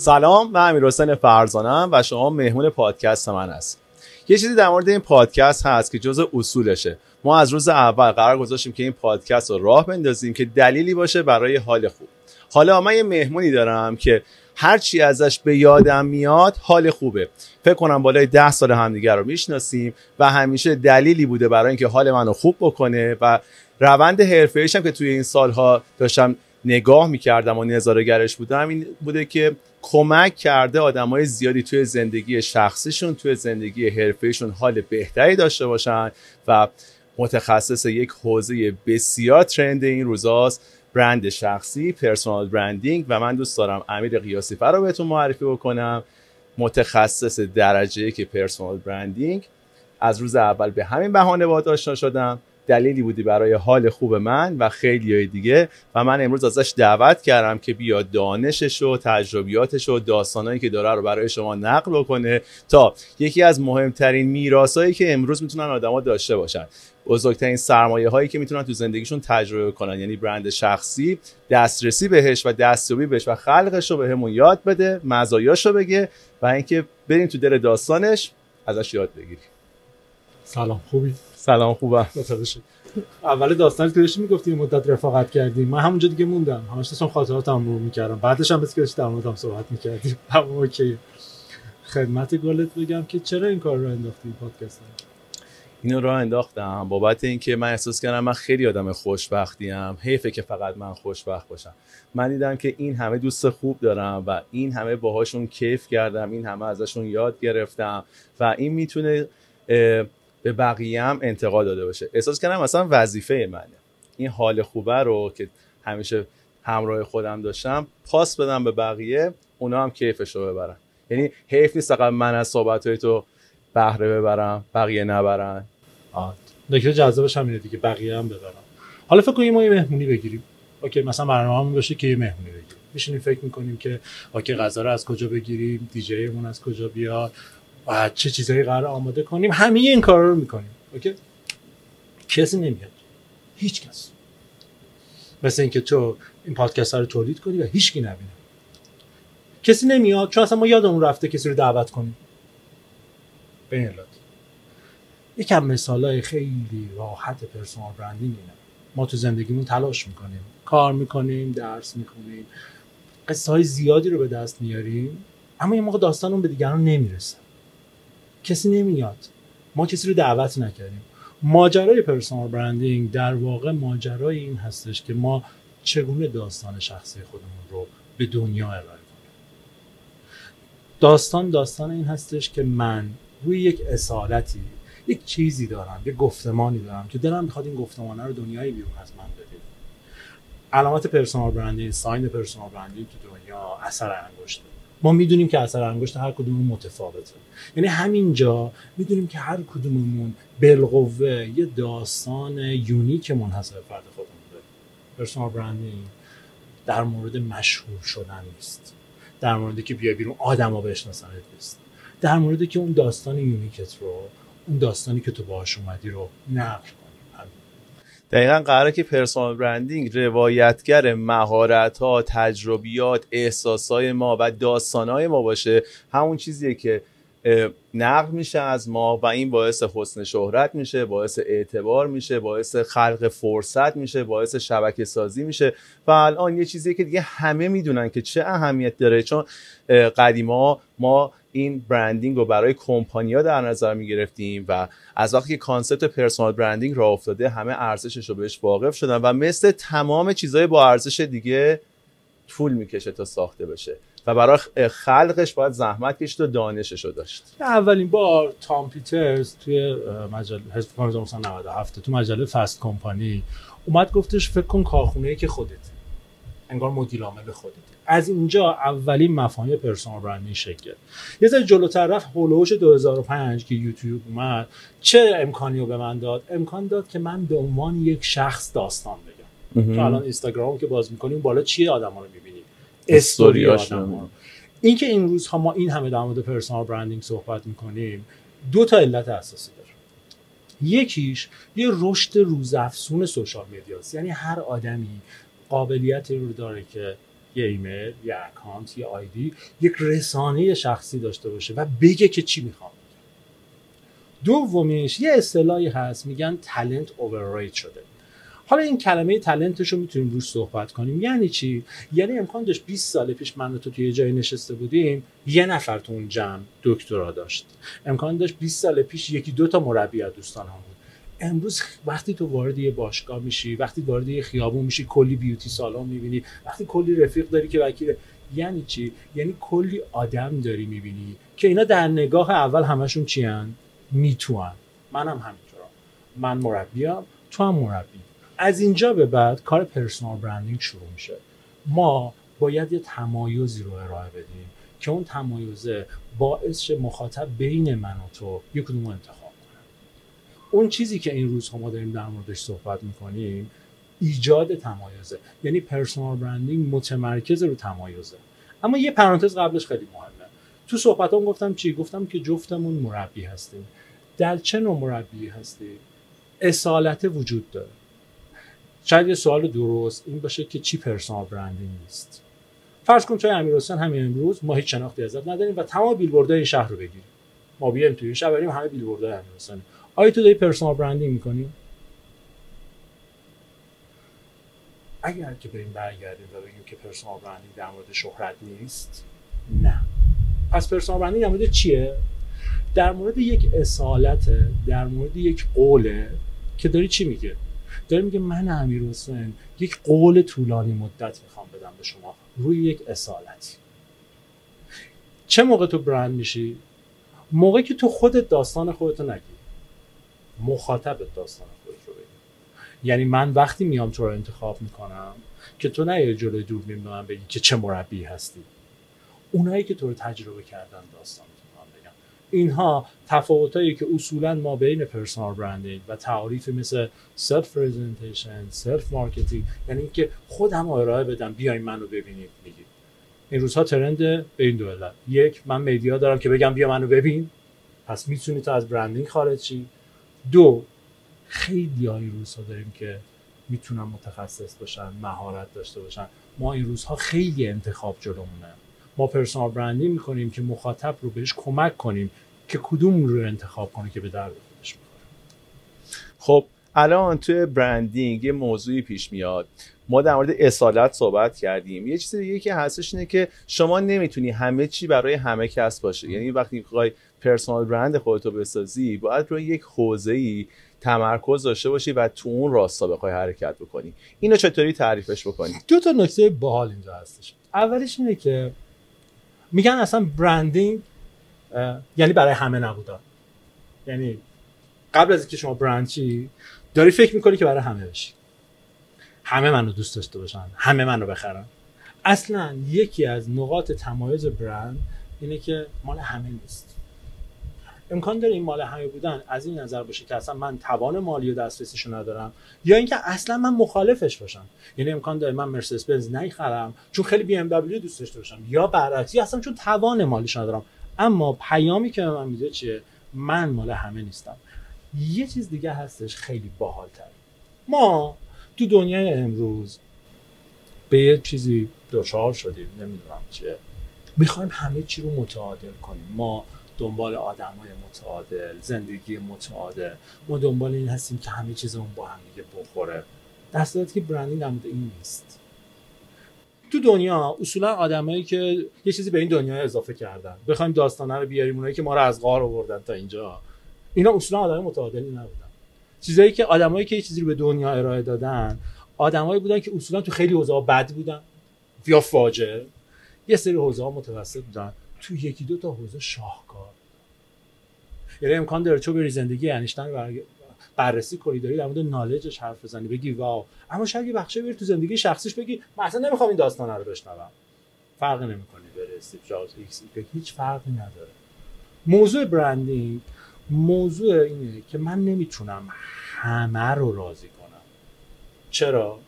سلام من امیر حسین فرزانم و شما مهمون پادکست من هست یه چیزی در مورد این پادکست هست که جز اصولشه. ما از روز اول قرار گذاشتیم که این پادکست رو راه بندازیم که دلیلی باشه برای حال خوب. حالا من یه مهمونی دارم که هر چی ازش به یادم میاد حال خوبه. فکر کنم بالای ده سال همدیگه رو می‌شناسیم و همیشه دلیلی بوده برای اینکه حال منو خوب بکنه و روند حرفه هم که توی این سالها داشتم نگاه می‌کردم و نظارگرش بودم این بوده که کمک کرده آدمای زیادی توی زندگی شخصیشون توی زندگی حرفهشون حال بهتری داشته باشن و متخصص یک حوزه بسیار ترند این روزاست برند شخصی پرسونال برندینگ و من دوست دارم امیر قیاسی رو بهتون معرفی بکنم. متخصص درجه که پرسونال برندینگ. از روز اول به همین بهانه باهات آشنا شدم. دلیلی بودی برای حال خوب من و خیلی های دیگه و من امروز ازش دعوت کردم که بیا دانشش و تجربیاتش و داستانهایی که داره رو برای شما نقل بکنه تا یکی از مهمترین میراثایی که امروز می‌تونن آدما داشته باشن. بزرگترین سرمایه هایی که می‌تونن تو زندگیشون تجربه کنن. یعنی برند شخصی دسترسی بهش و دستیابی بهش و خلقش رو بهمون یاد بده مزایاش رو بگه و اینکه بریم تو دل داستانش ازش یاد بگیریم. سلام خوبی؟ سلام خوبم. اول داستان که داشتی می‌گفتی مدت رفاقت کردیم من همونجا دیگه موندم. همش داشتم خاطراتم رو می‌کردم. بعدش هم بس که در موردم صحبت می‌کردیم همون اوکی. خدمت گلت بگم که چرا این کار رو انداختی این پادکست اینو راه انداختم. بابت اینکه من احساس کردم من خیلی آدم خوشبختی ام حیفه که فقط من خوشبخت باشم. من دیدم که این همه دوست خوب دارم و این همه باهاشون کیف کردم. این همه ازشون یاد گرفتم و این می‌تونه به بقیه هم انتقاد داده باشه. احساس کردم مثلا وظیفه منه. این حال خوبه رو که همیشه همراه خودم داشتم پاس بدم به بقیه اونا هم کیفش رو ببرن. یعنی حیف نیست فقط من از صحبت های تو بهره ببرم بقیه نبرن. نکته جذابش همینه دیگه بقیه هم ببرن. حالا فکر کنیم ما یه مهمونی بگیریم. اوکی مثلا برنامه‌مون باشه که یه مهمونی بگیریم. میشینیم فکر می‌کنیم که okay غذا رو از کجا بگیریم؟ دیجیمون از کجا بیاد؟ و چه چیزایی قرار آماده کنیم همه این کار رو می‌کنیم. okay؟ کسی نمیاد. هیچ کس. مثل اینکه تو این پادکست رو تولید کنی و هیچکی نبینه. کسی نمیاد چون اصلا ما یادمون رفته کسی رو دعوت کنیم. ببین یکم مثال های خیلی راحت personal branding اینه. ما تو زندگیمون تلاش می‌کنیم. کار می‌کنیم درس می‌کنیم قصه های زیادی رو به دست میاریم اما یه موقع داستان اون به دیگران نمی‌رسه. کسی نمیاد. ما کسی رو دعوت نکردیم. ماجرای پرسونال برندینگ در واقع ماجرای این هستش که ما چگونه داستان شخصی خودمون رو به دنیا ارائه کنیم. داستان داستان این هستش که من روی یک اصالتی یک چیزی دارم یک گفتمانی دارم که دلم می‌خواد این گفتمانه رو دنیای بیرون از من بده. علامت personal branding sign personal branding تو دنیا اثر انگشته ما می‌دونیم که اثر انگشت هر کدومون متفاوته. یعنی همینجا می‌دونیم که هر کدوممون بالقوه یه داستان unique منحصر فرد خودمون. داریم personal branding در مورد مشهور شدن نیست. در موردی که بیا بیرون آدما بشناسنت نیست. در موردی که اون داستان unique ت رو اون داستانی که تو باهاش اومدی رو نقل دقیقا قراره که پرسونال برندینگ روایتگر مهارت ها تجربیات احساس ما و داستان ما باشه. همون چیزیه که نقل میشه از ما و این باعث حسن شهرت میشه باعث اعتبار میشه باعث خلق فرصت میشه باعث شبکه سازی میشه. و الان یه چیزیه که دیگه همه می‌دونن که چه اهمیت داره. چون قدیما ما این برندینگ رو برای کمپانیا در نظر می گرفتیم و از وقتی که concept personal branding را افتاده همه ارزشش رو بهش واقف شدن و مثل تمام چیزهای با ارزش دیگه طول می‌کشه تا ساخته بشه و برای خلقش باید زحمت کشید و دانشش رو داشت. اولین بار تام پیترز توی مجله 1997 تو مجله Fast Company اومد گفتش فکر کن کارخونه که خودت انگار مدیر عامل خودت از اینجا اولین مفاهیم personal branding شکل. یه ذره جلوتر رفت هولوش 2005 که یوتیوب اومد. چه امکانی رو به من داد؟ امکان داد که من به عنوان یک شخص داستان بگم. تو الان اینستاگرام که باز می‌کنیم بالا چیه آدما رو می‌بینیم؟ استوری آدما اینکه این روزها ما این همه در مورد پرسونال برندینگ صحبت می‌کنیم دو تا علت اساسی داره. یکیش یه رشد روزافزون سوشال مدیاست یعنی هر آدمی قابلیت رو داره که یه ایمیل یه account یه ID یک رسانه شخصی داشته باشه و بگه که چی می‌خوام. دومیش یه اصطلاحی هست میگن talent overrate شده. حالا این کلمه talent ش رو می‌تونیم روش صحبت کنیم. یعنی چی؟ یعنی امکان داشت 20 سال پیش من تو توی جای نشسته بودیم یه نفر تو اون جمع دکترا داشت. امکان داشت 20 سال پیش یکی دو تا مربی از دوستان هم بود. امروز وقتی تو وارد یه باشگاه میشی وقتی وارد یه خیابون میشی کلی beauty salon می‌بینی. وقتی کلی رفیق داری که وکیل یعنی چی؟ یعنی کلی آدم داری می‌بینی که اینا در نگاه اول همشون چیان می‌توان منم همینطورم. من مربیم تو هم مربی. از اینجا به بعد کار پرسونال برندینگ شروع میشه. ما باید یه تمایزی رو ارائه بدیم که اون تمایزه باعث مخاطب بین من و تو یک کدوم انتخاب اون چیزی که این روزها ما داریم در موردش صحبت می‌کنیم ایجاد تمایزه. یعنی پرسونال برندینگ متمرکز رو تمایزه. اما یه پرانتز قبلش خیلی مهمه. تو صحبتام گفتم چی؟ گفتم که جفتمون مربی هستیم. در چه نوع مربی هستی اصالت وجود داره. شاید یه سوال درست این باشه که چی پرسونال برندینگ نیست. فرض کن توی امیر حسین همین امروز ما هیچ شناختی ازت نداریم و تمام بیلبوردهای این شهر رو بگیریم. ما بیایم توی شهر بریم همه بیلبوردهای امیر آیا تو داری personal branding می‌کنی؟ اگر که بریم برگردیم و بگیم که personal branding در مورد شهرت نیست نه. پس personal branding در مورد چیه؟ در مورد یک اصالت در مورد یک قوله که داری چی میگه؟ داره میگه من امیر حسین یک قول طولانی مدت می‌خوام بدم به شما روی یک اصالتی چه موقع تو برند میشی؟ موقعی که تو خودت داستان خودتو نگی. مخاطبت داستان خودت رو بگی یعنی من وقتی میام تو رو انتخاب می‌کنم که تو نه جلوی به من بگی که چه مربی هستی. اونایی که تو رو تجربه کردن داستان اینها تفاوتایی که اصولا ما بین personal branding و تعریف مثل self presentation self marketing یعنی اینکه خودم ارائه بدم بیاین منو ببینید بخرید این روزها ترند به این دو یک من مدیا دارم که بگم بیا منو ببین. پس می‌تونی تو از برندینگ خارج دو خیلی ها این روزها داریم که می‌تونن متخصص باشن مهارت داشته باشن. ما این روزها خیلی انتخاب جلومونه ما پرسونال برندینگ می‌کنیم که مخاطب رو بهش کمک کنیم که کدوم رو انتخاب کنه که به درد خودش خب الان توی برندینگ یه موضوعی پیش میاد. ما در مورد اصالت صحبت کردیم. یه چیز دیگه که هستش اینه که شما نمی‌تونی همه چی برای همه کس باشه. یعنی وقتی می‌خوای پرسونال برند خودتو بسازی باید روی یک حوزه ای تمرکز داشته باشی و تو اون راستا بخوای حرکت بکنی. اینو چطوری تعریفش بکنی؟ دو تا نکته باحال اینجا هستش. اولش اینه که میگن اصلا برندینگ یعنی برای همه نبودن. یعنی قبل از اینکه شما برند چی داری فکر می‌کنی که برای همه بشی. همه منو دوست داشته باشن همه منو بخرن. اصلا یکی از نقاط تمایز برند اینه که مال همه نیست. امکان داره این مال همه بودن از این نظر باشه که اصلا من توان مالی و دسترسیشو ندارم یا اینکه اصلا من مخالفش باشم. یعنی امکان داره من مرسدس بنز نخرم چون خیلی بی ام دوست داشته باشم یا برعکس یا اصلا چون توان مالیش ندارم. اما پیامی که به من میده چیه؟ من مال همه نیستم. یه چیز دیگه هستش خیلی باحالتر. ما تو دنیای امروز به یه چیزی دچار شدیم نمی‌دونم چیه. می‌خوایم همه چی رو متعادل کنیم. ما دنبال آدمای متعادل زندگی متعادل. ما دنبال این هستیم که همه چیزمون با هم دیگه بخوره. در که برندینگ هم این نیست. تو دنیا اصولا آدمایی که یه چیزی به این دنیا اضافه کردن. بخوایم داستانه رو بیاریم اونایی که ما رو از غار آوردن تا اینجا. اینا اصولا آدمای متعادلی نبودن. چیزایی که آدمایی که یه چیزی رو به دنیا ارائه دادن آدمایی بودن که اصولا تو خیلی حوزه‌ها بد بودن یا فاجعه. یه سری حوزه‌ها متوسط بودن. تو یکی دو تا حوزه شاهکار. یعنی امکان داره بری زندگی انیشتین رو بررسی کنی داری در مورد نالجش حرف بزنی بگی واو. اما شاید یه بخشه بری تو زندگی شخصیش بگی من اصلا نمی‌خوام این داستان رو بشنوم. فرقی نمی‌کنه بره استیو جابز ایکس هیچ فرقی نداره. موضوع branding موضوع اینه که من نمی‌تونم همه رو راضی کنم. چرا؟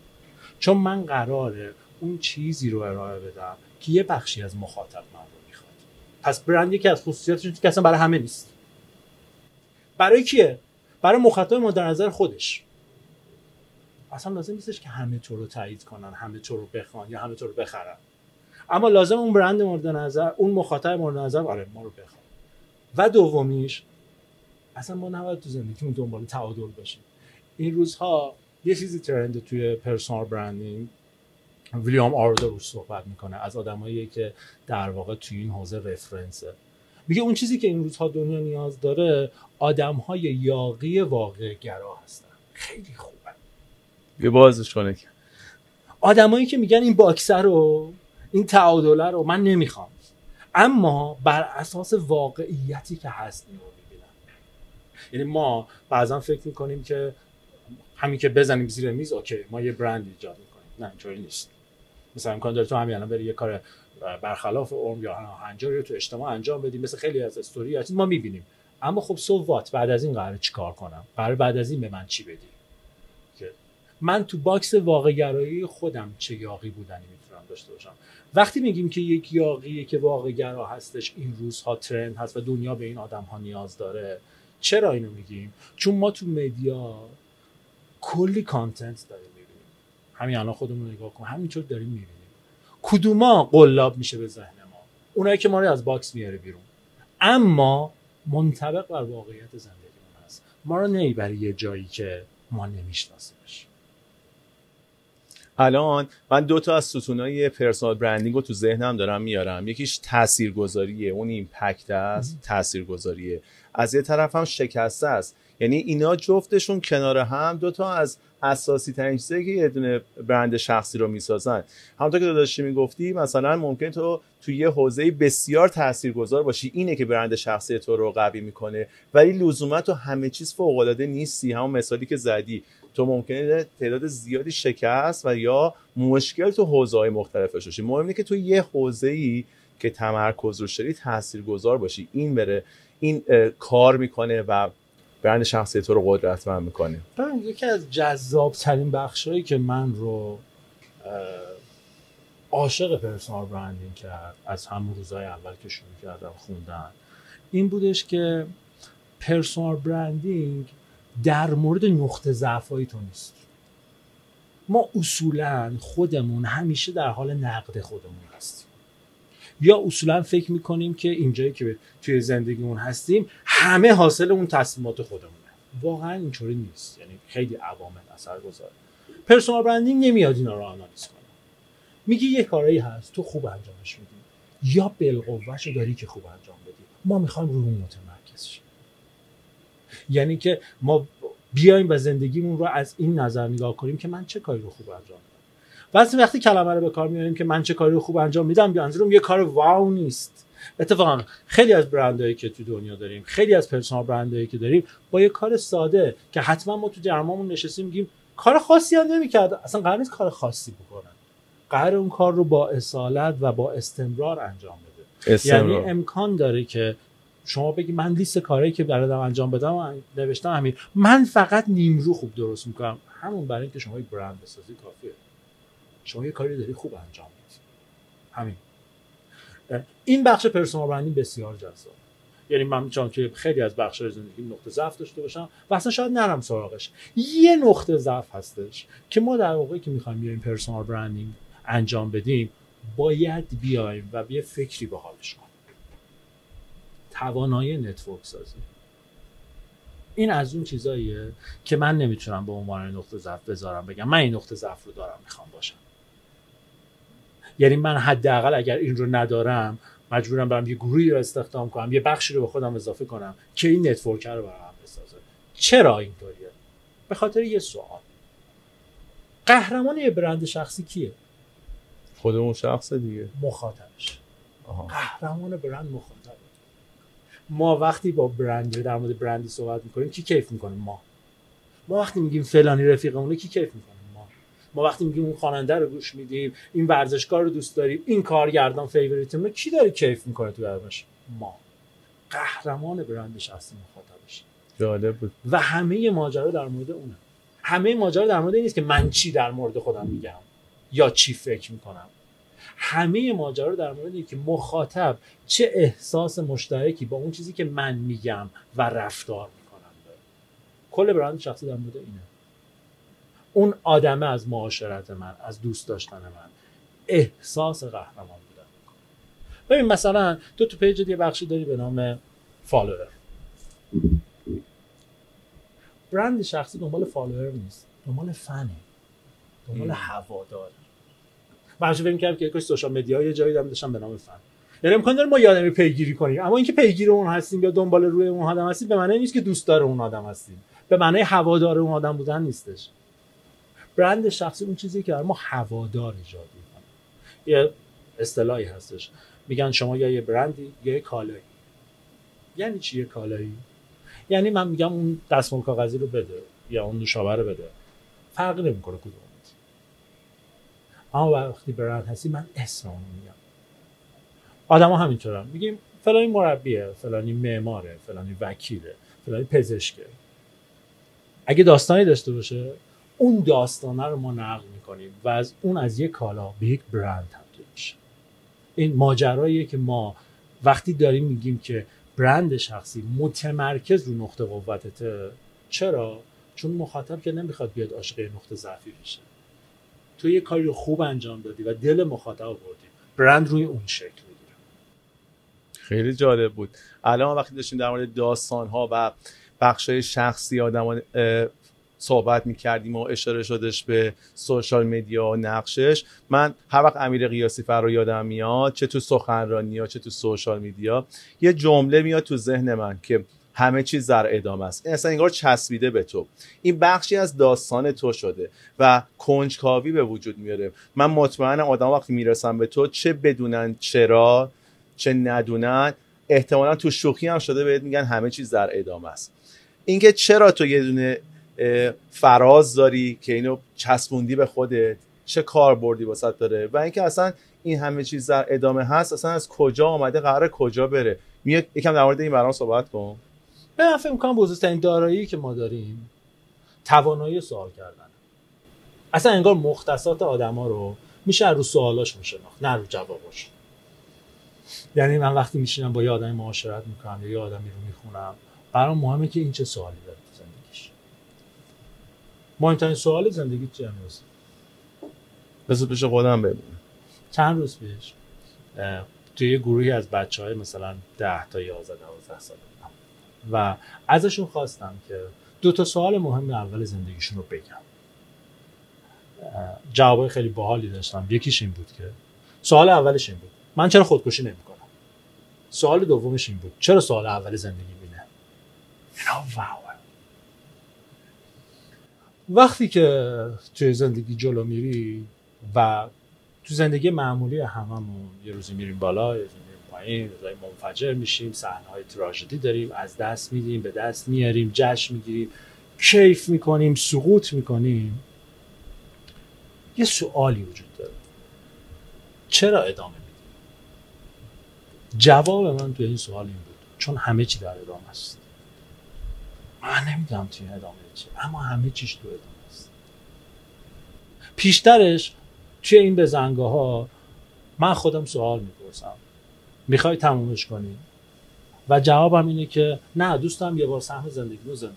چون من قراره اون چیزی رو ارائه بدم که یه بخشی از مخاطب من پس برند یکی از خصوصیاتش که اصلا برای همه نیست. برای کیه؟ برای مخاطب ما در نظر خودش. اصلا لازم نیستش که همه تو رو تایید کنن همه تو رو بخوان یا همه تو رو بخرن. اما لازم اون برند مورد نظر اون مخاطب مورد نظر آره ما رو بخواد و دومیش اصلا ما نباید تو زندگیمون دنبال تعادل باشیم. این روزها یه چیزی ترند توی پرسونال برندینگ ویلیام آردو روش صحبت می‌کنه از آدمایی که در واقع توی این حوزه رفرنسه میگه اون چیزی که این روزها دنیا نیاز داره آدم های یاقی واقع گرا هستن. خیلی خوبه. یه بازش کنه آدمایی که میگن این باکسر رو این تعادله رو من نمی‌خوام. اما بر اساس واقعیتی که هست اینو می‌بینم. یعنی ما بعضا فکر می‌کنیم که همین که بزنیم زیر میز اوکی ما یه برند ایجاد می‌کنیم. نه اینطوری نیست. مثلا امکان داره تو همین الان بری یه کار برخلاف عمر یا هنجاری رو تو اجتماع انجام بدیم مثل خیلی از استوری هست. ما می‌بینیم. اما خب so what بعد از این قرار چیکار کنم؟ قرار بعد از این به من چی بدی؟ من تو box واقع گرایی خودم چه یاغی بودنی می‌تونم داشته باشم. وقتی میگیم که یک یاغی که واقع گرا هستش این روزها trend هست و دنیا به این آدم ها نیاز داره چرا اینو میگیم؟ چون ما تو media کلی content داریم. همین الان خودمون نگاه کن. همینطور داریم می‌بینیم. کدوما قلاب میشه به ذهن ما؟ اونایی که ما رو از box میاره بیرون. اما منطبق بر واقعیت زندگیمون هست. ما رو نمی‌بره یه جایی که ما نمیشناسیمش. الان من دو تا از ستونای personal branding رو تو ذهنم دارم میارم. یکیش تاثیرگذاریه. اون impact است تاثیرگذاریه. از یه طرف هم شکسته است. یعنی اینا جفتشون کنار هم دو تا از اساسی ترین چیزایی که یه دونه برند شخصی رو می‌سازن. همونطور که داشتی می‌گفتی مثلا ممکن تو توی یه حوزه بسیار تاثیرگذار باشی. اینه که برند شخصی تو رو قوی می‌کنه. ولی لزوما تو همه چیز فوق العاده نیستی. همون مثالی که زدی. تو ممکنه تعداد زیادی شکست و یا مشکل تو حوزه های مختلف باشی. مهم اینه که تو یه حوزه ای که تمرکز رو شدی تاثیرگذار باشی. این بره این کار می‌کنه و برند شخصی تو رو قدرتمند می‌کنه. یکی از جذاب ترین که من رو عاشق پرسونال برندینگ کرد از همون روزهای اول که شروع کردم خوندن این بودش که پرسونال برندینگ در مورد نقطه ضعف تو نیست. ما اصولا خودمون همیشه در حال نقد خودمون هستیم. یا اصولا فکر می‌کنیم که اینجایی که توی زندگیمون هستیم همه حاصل اون تصمیمات خودمونه. واقعا اینطوری نیست. یعنی خیلی عوامل اثر گذاره پرسونال برندینگ نمیاد اینا رو آنالیز کنه. میگه یه کارایی هست تو خوب انجامش میدی. یا بالقوهش داری که خوب انجام بدی. ما می‌خوایم رو اون متمرکز شیم. یعنی که ما بیایم و زندگیمون رو از این نظر نگاه کنیم که من چه کاری رو خوب انجام میدم وقتی کلمه رو به کار میاریم که من چه کاری رو خوب انجام میدم منظورم یه کار واو نیست. اتفاقا خیلی از برندهایی که تو دنیا داریم خیلی از پرسونال برندهایی که داریم با یه کار ساده که حتما ما تو جرمامون نشستیم میگیم کار خاصی هم نمی‌کرد. اصلا قرار نیست کار خاصی بکنن. قرار اون کار رو با اصالت و با استمرار انجام بده. استمرار. یعنی امکان داره که شما بگی من لیست کاری که برادم انجام بدم نوشتم همین. من فقط نیمرو خوب درست می‌کنم. همون برای اینکه شما یک برند بسازی کافیه. شما یه کاری داری خوب انجام میدی. همین. این بخش personal branding بسیار جذاب. یعنی من می‌تونم که خیلی از بخش زندگی نقطه ضعف داشته باشم و اصلا شاید نرم سراغش. یه نقطه ضعف هستش که ما در واقعی که می‌خوایم بیایم personal branding انجام بدیم باید بیایم و یه فکری به حالش کنیم. توانایی network سازی. این از اون چیزاییه که من نمی‌تونم به عنوان نقطه ضعف بذارم بگم من این نقطه ضعف رو دارم می‌خوام باشم. یعنی من حداقل اگر این رو ندارم مجبورم برم یه گروهی رو استخدام کنم یه بخشی رو به خودم اضافه کنم که این نتورک رو برام بسازه. چرا اینطوریه؟ به خاطر یه سوال. قهرمان یه برند شخصی کیه؟ خودمون شخص دیگه. مخاطبش. قهرمان برند مخاطب. ما وقتی با برند در مورد برندی صحبت می‌کنیم کی کیف می‌کنیم ما. ما وقتی میگیم فلانی رفیقمونه کی کیف می‌کنیم ما وقتی میگیم اون خواننده رو گوش میدیم این ورزشکار رو دوست داریم این کارگردان فیوریتمون کی داره کیف می‌کنه تو درمش ما. قهرمان برند شخصی مخاطبش جالب بود. و همه ماجرا در مورد اونه. همه ماجرا در مورد این نیست که من چی در مورد خودم میگم یا چی فکر می‌کنم. همه ماجرا در مورد که مخاطب چه احساس مشترکی با اون چیزی که من میگم و رفتار می‌کنم داره. کل برند شخصی در مورد اینه. اون آدمه از معاشرت من از دوست داشتن من. احساس قهرمان بودن ببین مثلا تو تو page یه بخشی داری به نام follower. برند شخصی دنبال follower نیست دنبال فنه دنبال هواداره. من همیشه فکر می‌کردم که کاش social media یه جایی داشتم به نام فن. یعنی امکان داره ما یه آدمی پیگیری کنیم. اما اینکه پیگیر اون هستیم یا دنبال‌روی اون آدم هستیم به معنی نیست که دوستدار اون آدم هستیم. به معنی هوادار اون آدم بودن نیستش. برند شخصی اون چیزی که ما هوادار ایجاد می‌کنه. یه اصطلاحی هستش. میگن شما یا یه برندی یا یه کالایی. یعنی چی یه کالایی؟ یعنی من میگم اون دستمال کاغذی رو بده یا اون نوشابه رو بده. فرق نمی‌کنه کدوم اما وقتی برند هستی من اسم اون میگم. آدما همینطورن. میگیم فلانی مربیه فلانی معماره فلانی وکیله فلانی پزشکه. اگه داستانی داشته باشه اون داستانه رو ما نقل می‌کنیم و از اون از یک کالا به یک برند تبدیل میشه. این ماجراییه که ما وقتی داریم میگیم که برند شخصی متمرکز رو نقطه قوتته چرا؟ چون مخاطب که نمی‌خواد بیاد عاشق نقطه ضعفی بشه. تو یه کاری خوب انجام دادی و دل مخاطب بردی برند روی اون شکل می‌گیره. خیلی جالب بود. الان وقتی داشتیم در مورد داستان ها و بخش شخصی آدمان صحبت می‌کردیم و اشاره شدش به سوشال مدیا و نقشش. من هر وقت امیر قیاسی فرا یادم میاد چه تو سخنرانی ها چه تو سوشال میدیا یه جمله میاد تو ذهن من که همه چیز در ادامه است. این اصلا انگار چسبیده به تو. این بخشی از داستان تو شده و کنجکاوی به وجود میاره. من مطمئنم آدم وقتی می‌رسن به تو چه بدونن چرا چه ندونن احتمالا تو شوخی هم شده بهت میگن همه چیز در ادامه است. اینکه چرا تو یه دونه فراز داری که اینو چسبوندی به خودت. چه کار بردی واسط داره؟ و اینکه اصلا این همه چیز در ادامه هست اصلا از کجا آمده؟ قرار کجا بره؟ میاد یکم در مورد این برام صحبت کن. به من فکر می‌کنم بزرگترین دارایی که ما داریم توانایی سوال کردن. اصلا انگار مختصات آدما رو میشه رو سوالاش میشناخت نه رو جواباش. یعنی من وقتی میشینم با یه آدمی معاشرت می‌کنم یا یه آدمی رو می‌خونم برام مهمه که این چه سوالی مهمترین سوال زندگی چیه امروز بذار پیش خودم ببینم. چند روز پیش توی یه گروهی از بچه های مثلا ده تا یازده دوازده ساله و ازشون خواستم که دو تا سوال مهم اول زندگیشون رو بگم. جوابای خیلی باحالی داشتم. یکیش این بود که سوال اولش این بود. من چرا خودکشی نمی‌کنم؟ سوال دومش این بود. چرا سوال اول زندگی بینه اینا واو. وقتی که توی زندگی جلو میری و تو زندگی معمولی هممون یه روزی میریم بالا یه پایین روزای منفجر میشیم صحنه های تراژدی داریم از دست میدیم به دست میاریم جشن می‌گیریم کیف می‌کنیم سقوط می‌کنیم. یه سوالی وجود داره. چرا ادامه میدیم؟ جواب من توی این سوال این بود. چون همه چی در ادامه است. من نمی‌دونم توی ادامه چی اما همه چیش تو ادامه است. پیشترش توی این بزنگاه ها من خودم سوال می‌پرسم. می‌خوای تمومش کنی؟ و جوابم اینه که نه دوستم یه بار سهم زندگی رو زندگی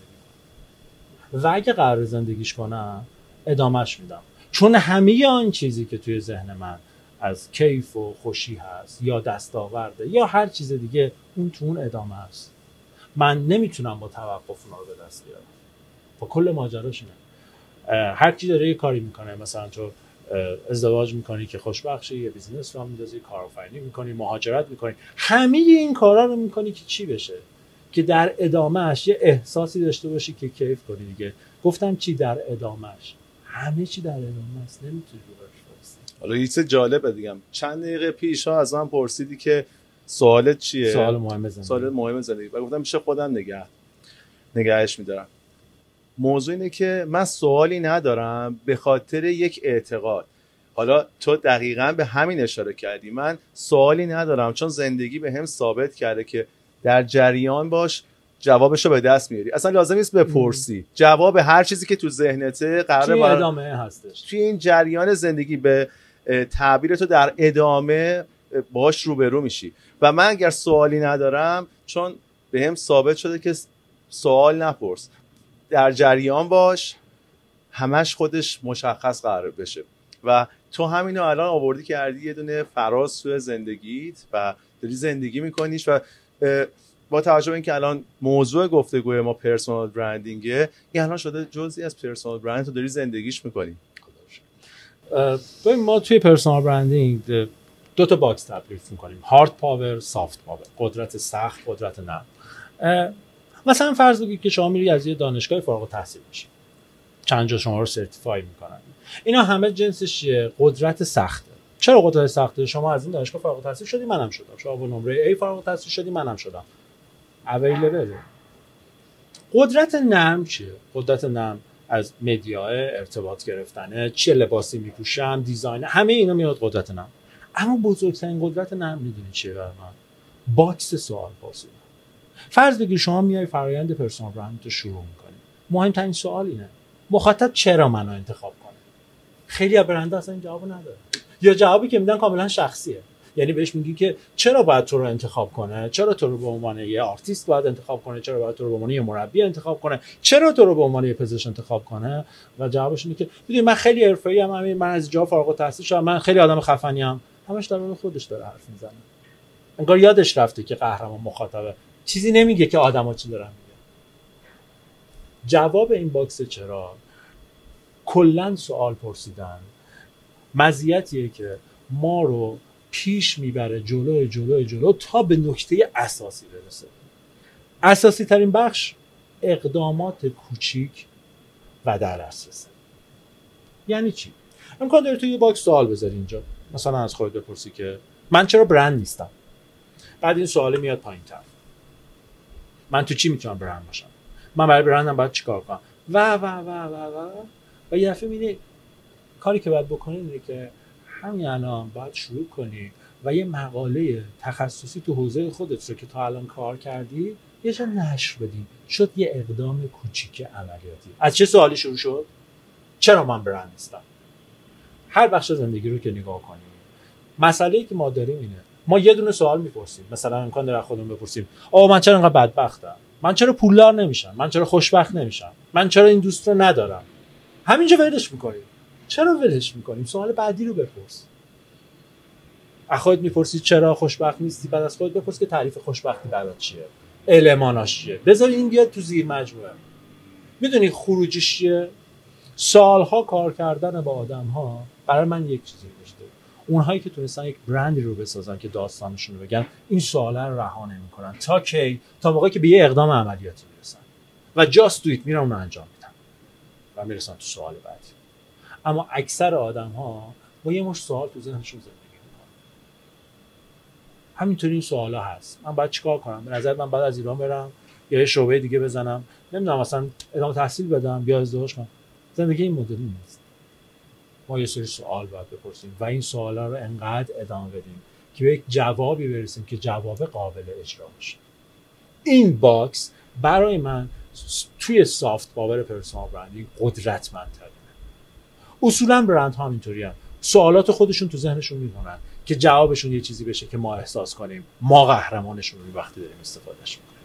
کنم و اگه قرار زندگیش کنم ادامهش میدم. چون همه آن چیزی که توی ذهن من از کیف و خوشی هست یا دستاورده یا هر چیز دیگه اون تو اون ادامه هست من نمی‌تونم با توقف اونا رو به دست بیارم. با کل ماجراش اینه هر کی داره یه کاری می‌کنه مثلا تو ازدواج می‌کنی که خوشبخشی یه بیزینس رو میندازی کارآفرینی می‌کنی مهاجرت می‌کنی. همه این کارا رو می‌کنی که چی بشه؟ که در ادامهش یه احساسی داشته باشی که کیف کنی دیگه. گفتم چی در ادامهش همه چی در ادامه است. نمی‌تونی حالا یه جالبه دیگم. چند دقیقه پیش ها از من پرسیدی که سوالت چیه؟ سوال مهم زندگی. سوال مهم زندگی. و گفتم میشه خودم نگه نگهش میدارم. موضوع اینه که من سوالی ندارم به خاطر یک اعتقاد. حالا تو دقیقا به همین اشاره کردی. من سوالی ندارم چون زندگی به هم ثابت کرده که در جریان باش جوابش رو به دست میاری. اصلا لازم نیست بپرسی. جواب هر چیزی که تو ذهنته قرار بر... ادامه هستش. توی این جریان زندگی به تعبیر تو در ادامه باش روبرو میشی. و من اگر سوالی ندارم چون به هم ثابت شده که سوال نپرس. در جریان باش. همش خودش مشخص قرار بشه. و تو همینو الان آوردی کردی یه دونه فراز تو زندگیت و داری زندگی میکنیش و با توجه به اینکه الان موضوع گفتگوی ما پرسونال برندینگه این الان شده جزئی از پرسونال برند تو داری زندگیش می‌کنی. ببین ما توی personal branding دو تا box تعریف می‌کنیم. hard power soft power. قدرت سخت قدرت نرم. مثلا فرض بگیرید که شما میری از یه دانشگاه فارغ التحصیل میشی. چند جا شما رو certify می‌کنن. اینا همه جنسش چیه قدرت سخته. چرا قدرت سخته؟ شما از این دانشگاه فارغ التحصیل شدی منم شدم. شما با نمره A فارغ التحصیل شدی منم شدم. available قدرت نرم چیه؟ قدرت نرم از media ارتباط گرفتنه چه لباسی میپوشم design همه اینا میاد قدرت نرم. اما بزرگترین قدرت نرم می‌دونی چیه برای من؟ box سوال پاسخ فرض بگیر شما میای فرایند personal brand رو شروع می‌کنی. مهمترین سوال اینه. مخاطب چرا منو انتخاب کنه؟ خیلی از برندها اصلا این جواب نداره. یا جوابی که میدن کاملا شخصیه. یعنی بهش میگی که چرا باید تو رو انتخاب کنه؟ چرا تو رو به عنوان یه آرتیست باید انتخاب کنه؟ چرا باید تو رو به عنوان یه مربی انتخاب کنه؟ چرا تو رو به عنوان یه پزشک انتخاب کنه؟ و جوابش اینه که می‌دونی من خیلی حرفه‌ای ام من از جا فارغ التحصیل شدم من خیلی آدم خفنی ام همش در خودش داره حرف می‌زنه. انگار یادش رفته که قهرمان مخاطبه چیزی نمیگه که آدما چی دارن میگن. جواب این box چرا؟ کلا سوال پرسیدن. مزیتیه که ما رو پیش می‌بره جلو جلو جلو تا به نکته اساسی برسه. اساسی ترین بخش اقدامات کوچیک و در اساسه یعنی چی؟ امکان داره تو یه box سوال بذاری اینجا. مثلا از خودت بپرسی که من چرا برند نیستم؟ بعد این سوال میاد پایین تر من تو چی می‌تونم برند باشم؟ من برای برندم باید چیکار کنم؟ و و و و و و یه دفعه می‌بینی کاری که باید بکنی اینه که همین الان باید شروع کنی و یه مقاله تخصصی تو حوزه خودت رو که تا الان کار کردی یه جا نشر بدی. شد یه اقدام کوچیک عملیاتی. از چه سوالی شروع شد؟ چرا من برند نیستم؟ هر بخش زندگی رو که نگاه کنیم مسئله که ما داریم اینه. ما یه دونه سوال می‌پرسیم. مثلا امکان داره خودمون بپرسیم. آ من چرا انقدر بدبختم؟ من چرا پولدار نمیشم؟ من چرا خوشبخت نمیشم؟ من چرا این دوست رو ندارم؟ همینجا ولش می‌کنیم. چرا ولش می‌کنیم؟ سوال بعدی رو بپرس. از خودت می‌پرسی چرا خوشبخت نیستی؟ بعد از خودت بپرس که تعریف خوشبختی برات چیه. الماناش چیه. بذار این بیاد تو زیر مجموعه. می‌دونی خروجش چیه؟ سالها کار کردن با آدم ها برای من یک چیزی داشته اونهایی که تونستن یک برندی رو بسازن که داستانشون رو بگن این سوالا رو رها نمی‌کنن. تا کی؟ تا موقعی که به یه اقدام عملیاتی برسن. و جاست دویت میرن اون انجام میدن. و می‌رسن تو سوال بعدی. اما اکثر آدم ها با یه مش سوال تو ذهنشون زندگی می‌کنن. همینطوری این سوالا هست. من باید چیکار کنم؟ به نظر من بعد از ایران برم یا یه شعبه دیگه بزنم. نمی‌دونم مثلا ادامه تحصیل بدم یا ازدواج کنم. زندگی این مدلی نیست. ما یه سری سوال باید بپرسیم و این سوالا رو انقدر ادامه بدیم که به یک جوابی برسیم که جواب قابل اجرا باشه این box برای من توی soft power personal branding قدرتمندتره اصولا برند ها اینطوری سوالات خودشون تو ذهنشون می‌کنن که جوابشون یه چیزی بشه که ما احساس کنیم. ما قهرمانشون رو وقتی داریم استفادهش می‌کنیم.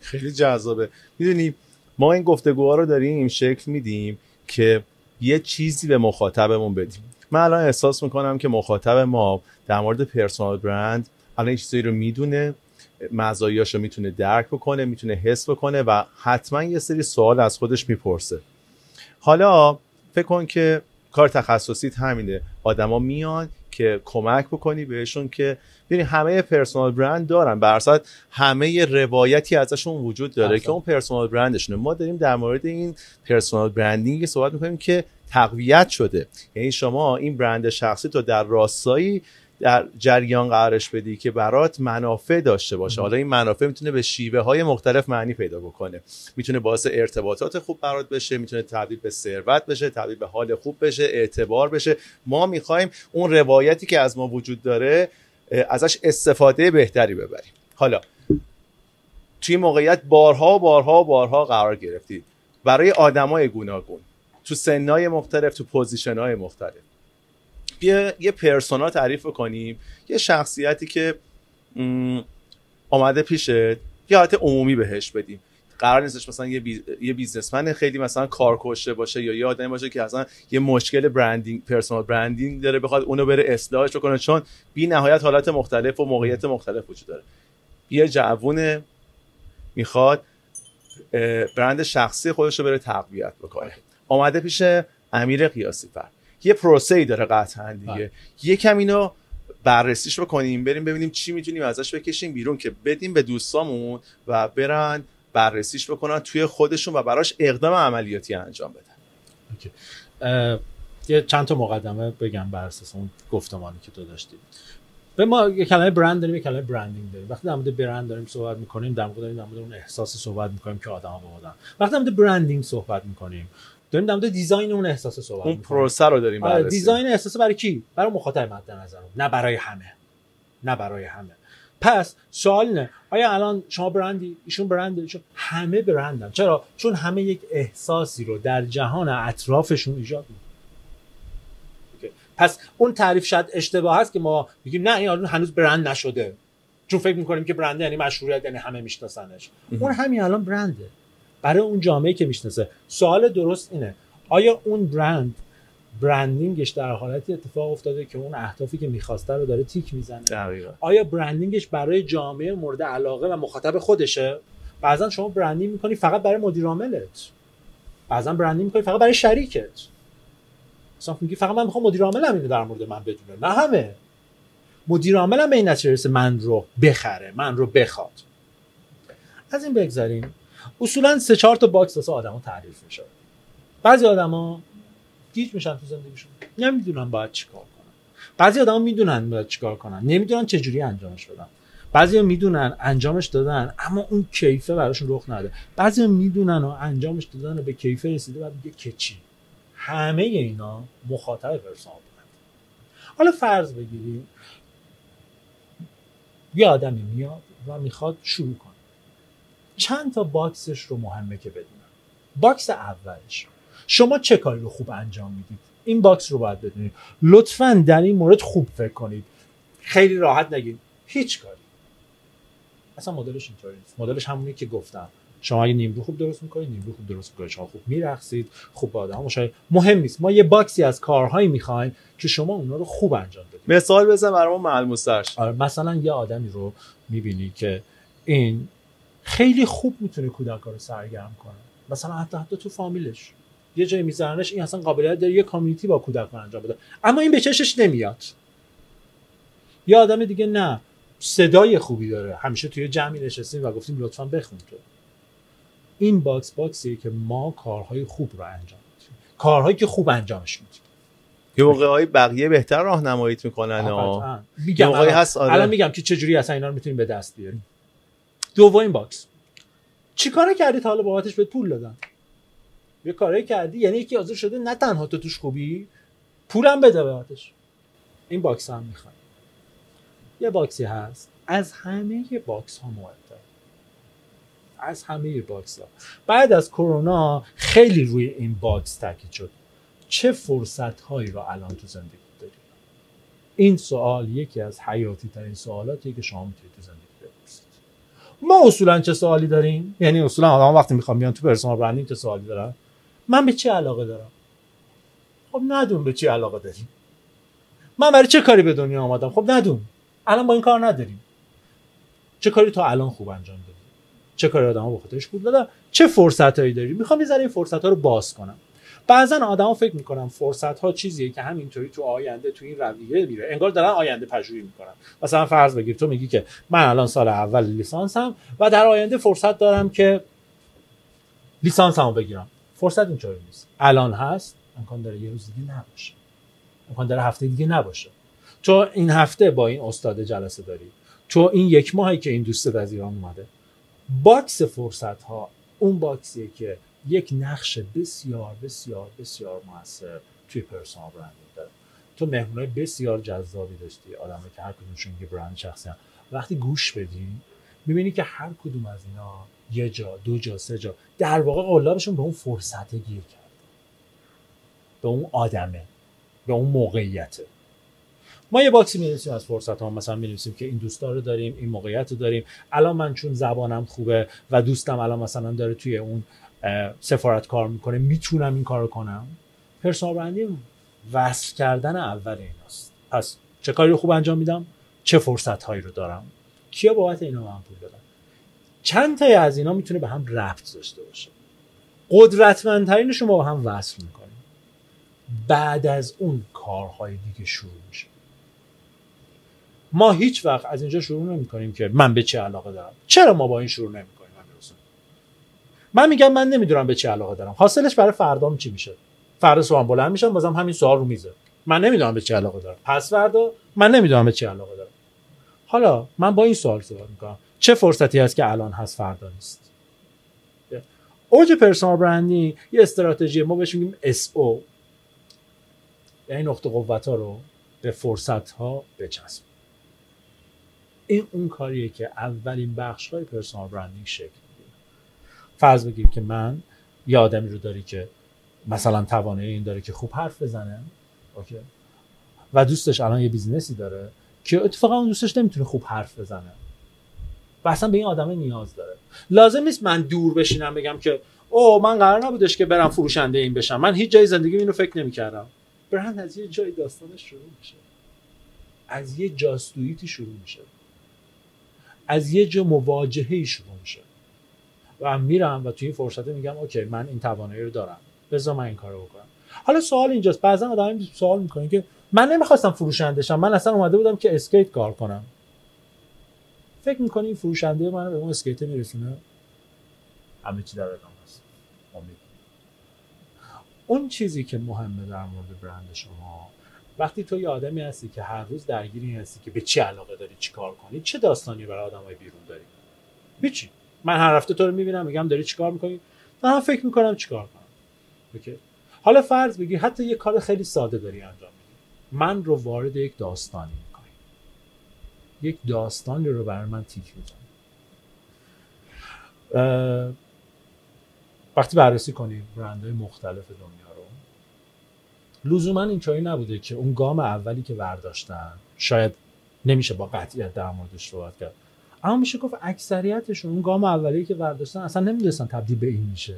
خیلی جذابه. می‌دونی ما این گفتگوها رو داریم شکل میدیم که یه چیزی به مخاطبمون بدیم. من الان احساس می‌کنم که مخاطب ما در مورد personal brand الان این چیزایی رو می‌دونه مزایاشو می‌تونه درک بکنه می‌تونه حس بکنه و حتما یه سری سوال از خودش می‌پرسه. حالا فکر کن که کار تخصصیت همینه. آدما میان که کمک بکنی بهشون که ببین همه پرسونال برند دارن. بر همه روایتی ازشون وجود داره که اون پرسونال برندشونه ما داریم در مورد این پرسونال برندینگ صحبت می‌کنیم که تقویت شده. یعنی شما این برند شخصی تو در راستایی در جریان قرارش بدی که برات منافع داشته باشه. حالا این منافع می‌تونه به شیوه های مختلف معنی پیدا بکنه. می‌تونه باعث ارتباطات خوب برات بشه می‌تونه تبدیل به ثروت بشه تبدیل به حال خوب بشه اعتبار بشه. ما می‌خوایم اون روایتی که از ما وجود داره ازش استفاده بهتری ببریم. حالا توی موقعیت بارها و بارها و بارها قرار گرفتید. برای آدمای گوناگون تو سنای مختلف تو position های مختلف. بیا یه persona تعریف کنیم یه شخصیتی که آمده پیشت یه حالت عمومی بهش بدیم. قرار نیستش مثلا یه. یه businessman خیلی مثلا کارکشته باشه یا یه آدمی باشه که اصلا یه مشکل branding personal branding داره بخواد اونو بره اصلاحش کنه چون بی نهایت حالات مختلف و موقعیت مختلف وجود داره. یه جوونه می‌خواد برند شخصی خودش رو بره تقویت بکنه. آمده پیش امیر قیاسی فر یه پروسه ای داره قطعا دیگه. بله. یکم اینو بررسیش بکنیم بریم ببینیم چی می‌تونیم ازش بکشیم بیرون که بدیم به دوستامون و برن بررسیش بکنن توی خودشون و براش اقدام عملیاتی انجام بدن. یه چند تا مقدمه بگم بر اساس اون گفتمانی که تو داشتی. به ما یه کلمه برند داریم یه کلمه برندینگ داریم. وقتی در مورد برند داریم صحبت می‌کنیم در مورد داریم در مورد اون احساس صحبت می‌کنیم که آدما به آدم وقتی در مورد برندینگ صحبت می‌کنیم داریم در مورد دیزاین اون احساس صحبت اون پروسه رو داریم آره، بررسی. دیزاین احساس برای کی؟ برای مخاطب مد نظر نه برای همه. نه برای همه. پس سوال اینه آیا الان شما برندی؟ ایشون برنده چون همه برندن. چرا؟ چون همه یک احساسی رو در جهان اطرافشون ایجاد می‌کنن. پس اون تعریف شاید اشتباه هست که ما میگیم نه این هنوز برند نشده. چون فکر می‌کنیم که برنده یعنی مشهوریت یعنی همه میشناسنش. اون همین الان برنده. برای اون جامعه که می‌شناسه. سوال درست اینه. آیا اون برند برندینگش در حالتی اتفاق افتاده که اون اهدافی که می‌خواسته رو داره تیک می‌زنه؟ دقیقا. آیا برندینگش برای جامعه مورد علاقه و مخاطب خودشه؟ بعضا شما برندینگ می‌کنی فقط برای مدیر عاملت. بعضا branding می‌کنی فقط برای شریکت. مثلا میگی فقط من می‌خوام مدیر عاملم اینو در مورد من بدونه. نه همه. مدیر عاملم به این نتیجه من رو بخره من رو بخواد. از این بگذاریم اصولا سه چهار تا box واسه آدما تعریف میشه. بعضی آدما گیج میشن تو زندگیشون. نمی‌دونن باید چیکار کنن. بعضی آدما می‌دونن باید چیکار کنن. نمی‌دونن چه جوری انجامش بدن. بعضی می‌دونن انجامش دادن اما اون کیفه براشون رخ نده. بعضی می‌دونن و انجامش دادن و به کیفه رسیده بعد میگه که چی؟ همه اینا مخاطب برند حالا فرض بگیریم یه آدمی میاد و می‌خواد شروع کنه. چند تا box ش رو مهمه که بدونن box اولش. شما چه کاری رو خوب انجام می‌دید؟ این box رو باید بدونید. لطفا در این مورد خوب فکر کنید. خیلی راحت نگید. هیچ کاری. اصلا مدلش اینطوری نیست. مدلش همونی که گفتم. شما اگه نیمرو خوب درست می‌کنید نیمرو خوب درست می‌کنید. شما خوب میرقصید خوب با آدم مشاهده. مهم نیست. ما یه باکسی از کارهایی می‌خوایم که شما اونا رو خوب انجام بدید. مثال بزن برامون ملموسش آره مثلا یه آدمی رو می‌بینی که این خیلی خوب می‌تونه کودکا رو سرگرم کنه. مثلا حتی حتی تو فامیلش. یه جایی میذارنش این اصلا قابلیت داره یه کامیونیتی با کودکان انجام بده. اما این به چشش نمیاد. یه آدم دیگه نه. صدای خوبی داره. همیشه توی جمعی نشستیم و گفتیم لطفا بخون تو. این box box یه که ما کارهای خوب رو انجام میدیم. کارهایی که خوب انجامش میدیم. یه موقع های بقیه بهتر راهنماییت می‌کنن میگم الان, هست آره. الان میگم که چجوری اصلا اینا رو می‌تونیم به دست بیاریم. دومین box. چی کار کردی تا حالا بابتش بهت پول دادن؟ یه کاری کردی یعنی یکی حاضر شده نه تنها تو توش خوبی پولم بده بابتش این box هم می‌خوای یه box ی هست. از همه box ها مهمتر از همه box ها. بعد از کرونا خیلی روی این box تاکید شد. چه فرصت هایی رو الان تو زندگی داری؟ این سوال یکی از حیاتی ترین سوالاتیه که شما می‌تونید تو ما اصولا چه سوالی داریم؟ یعنی اصولا آدم وقتی می‌خوام بیان تو personal branding چه سوالی دارن؟ من به چه علاقه دارم؟ خب ندون به چه علاقه داریم. من برای چه کاری به دنیا آمدم؟ خب ندون. الان با این کار نداریم. چه کاری تا الان خوب انجام دادی؟ چه کاری آدم‌ها به خاطرش پول دادن؟ چه فرصتایی داری؟ می‌خوام یه ذره این فرصت‌ها رو باز کنم. بعضا آدما فکر می‌کنن فرصت ها چیزیه که همینطوری تو آینده تو این رویه میره. انگار دارن آینده پژوهی می‌کنن. مثلا فرض بگیر تو میگی که من الان سال اول لیسانسم و در آینده فرصت دارم که لیسانسمو بگیرم. فرصت اینطوری نیست. الان هست امکان داره یه روز دیگه نباشه. امکان داره هفته دیگه نباشه. تو این هفته با این استاد جلسه داری. تو این یک ماهی که این دوستت از ایران اومده. box فرصت ها اون box یه که یک نقش بسیار بسیار بسیار موثر توی personal branding داره. تو مهمونای بسیار جذابی داشتی آدمایی که هر کدومشون یه برند شخصی هم. وقتی گوش بدی می‌بینی که هر کدوم از اینا یه جا دو جا سه جا در واقع قلابشون به اون فرصت گیر کرد. به اون آدمه. به اون موقعیته. ما یه باکسی می‌نویسیم از فرصت ها مثلا می‌نویسیم که این دوستا رو داریم این موقعیت رو داریم. الان من چون زبانم خوبه و دوستم الان مثلا داره توی اون سفارت کار می‌کنه می‌تونم این کارو کنم. پرسونال برندینگ وصل کردن اول ایناست. پس چه کاری رو خوب انجام میدم؟ چه فرصت هایی رو دارم؟ کیا بابت اینا من پول دادن؟ چند تایی از اینا می‌تونه به هم ربط داشته باشه. قدرتمندترینش رو با هم وصل می‌کنیم بعد از اون کارهای دیگه شروع میشه. ما هیچ وقت از اینجا شروع نمی کنیم که من به چه علاقه دارم. چرا ما با این شروع نمی کنیم من میگم من نمی‌دونم به چه علاقه دارم. حاصلش برای فردام چی میشه؟ فردا صبح بلند میشم بازم همین سوال رو میزه. من نمی‌دونم به چه علاقه دارم. پس فردا من نمی‌دونم به چه علاقه دارم. حالا من با این سوال سوال می‌کنم. چه فرصتی هست که الان هست فردا نیست؟ اوج پرسونال برندینگ یه استراتژی ما بهش میگیم SO یعنی نقطه قوت ها رو به فرصت ها بچسب. این اون کاریه که اولین بخش های پرسونال برندینگ شکل. فرض بگیر که من یه آدمی رو داری که مثلا توانایی این داره که خوب حرف بزنه. okay. و دوستش الان یه business ی داره که اتفاقا اون دوستش نمی‌تونه خوب حرف بزنه. و اصلا به این آدم نیاز داره. لازم نیست من دور بشینم بگم که او من قرار نبودش که برم فروشنده این بشم. من هیچ جای زندگی اینو فکر نمی‌کردم. برند از یه جای داستانش شروع میشه. از یه جاستوییتی شروع میشه. از یه جا مواجهه شروع میشه. و میرم و توی این فرصت میگم okay من این توانایی رو دارم. بذار من این کارو بکنم. حالا سوال اینجاست. بعضا آدم سوال می‌کنه که من نمی‌خواستم فروشنده شم. من اصلا اومده بودم که اسکیت کار کنم. فکر می‌کنی این فروشنده منو به اون اسکیت میرسونه؟ همه چی در است. امید اون چیزی که مهمه در مورد برند شما وقتی تو یه آدمی هستی که هر روز درگیری هستی که به چی علاقه داری چی کار کنی چه داستانی برای آدمای بیرون داری؟ هیچی. من هر هفته تو رو می‌بینم میگم داری چیکار می‌کنی؟ من فکر می‌کنم چیکار کنم. اوکی. حالا فرض بگیر حتی یه کار خیلی ساده داری انجام میدی. من رو وارد یک داستانی می‌کنی یک داستانی رو برای من تیک می‌زنی وقتی بررسی کنیم برندهای مختلف دنیا رو لزوما اینطوری نبوده که اون گام اولی که برداشتن شاید نمیشه با قطعیت در موردش صحبت کرد. اما میشه گفت اکثریتشون اون گام اولی که برداشتن اصلا نمی‌دونستن تبدیل به این میشه.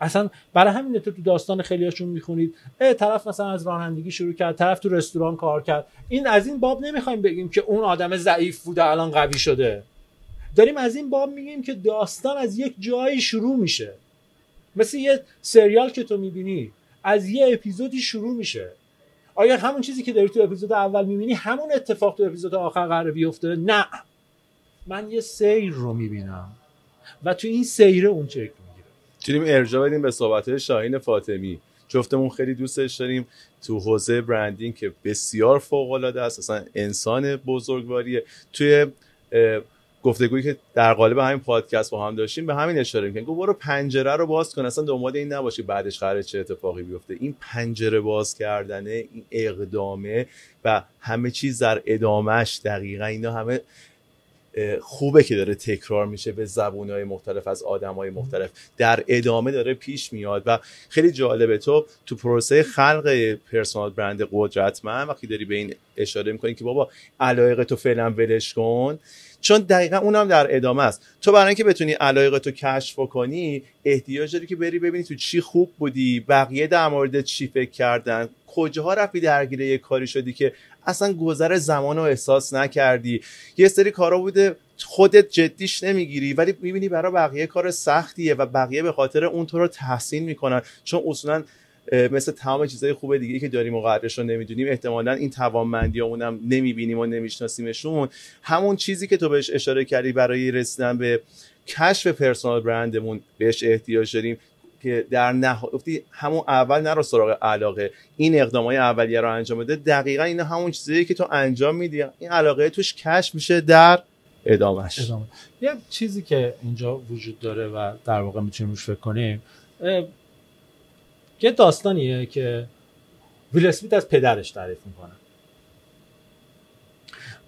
اصلا برای همین تو تو داستان خیلیاشون می‌خونید. طرف مثلا از رانندگی شروع کرد طرف تو رستوران کار کرد. این از این باب نمی‌خوایم بگیم که اون آدم ضعیف بوده الان قوی شده. داریم از این باب میگیم که داستان از یک جایی شروع میشه. مثل یه سریال که تو می‌بینی از یه اپیزودی شروع میشه. آیا همون چیزی که داری تو اپیزود اول می‌بینی همون اتفاق تو اپیزود آخر قرار بیفته؟ نه. من یه سیر رو می‌بینم. و تو این سیره اون شکل می‌گیره می‌تونیم ارجاع بدیم به صحبت شاهین فاطمی. جفتمون خیلی دوستش داریم. تو حوزه برندینگ که بسیار فوق العاده است. اصلا انسان بزرگواریه. توی گفتگویی که در قالب همین پادکست با هم داشتیم به همین اشاره می‌کنیم. گفت برو پنجره رو باز کن. اصلا دنبال این نباشی بعدش قرار چه اتفاقی بیفته. این پنجره باز کردنه این اقدامه و همه چیز در ادامهش دقیقا اینا همه خوبه که داره تکرار میشه به های مختلف از های مختلف. در ادامه داره پیش میاد و خیلی جالبه. تو تو پروسه خلق پرسونال برند قدرتمند وقتی داری به این اشاره می‌کنی که بابا علایق تو فعلا ولش کن چون دقیقا اونم در ادامه است. تو برای اینکه بتونی علایق تو کشف کنی احتیاج داری که بری ببینی تو چی خوب بودی بقیه در مورد چی فکر کردن کجاها رفتی درگیر یه کاری شدی که اصلا گذر زمان رو احساس نکردی. یه سری کارا بوده خودت جدیش نمی‌گیری ولی می‌بینی برای بقیه کار سختیه و بقیه به خاطر اون تو رو تحسین می‌کنن. چون اصولا مثل تمام چیزهای خوب دیگه که داریم و قدرش رو نمی‌دونیم احتمالا این توانمندی اونم نمی‌بینیم و نمیشناسیمشون. همون چیزی که تو بهش اشاره کردی برای رسیدن به کشف پرسونال برندمون بهش احتیاج داریم. که در نهایت همون اول نرو سراغ علاقه. این اقدام های اولیه رو انجام بده. دقیقا این همون چیزی که تو انجام میدی. این علاقه توش کشف میشه در ادامهش ادامه. یه چیزی که اینجا وجود داره و در واقع می‌تونیم روش فکر کنیم یه داستانیه که ویل اسمیت از پدرش تعریف می‌کنه.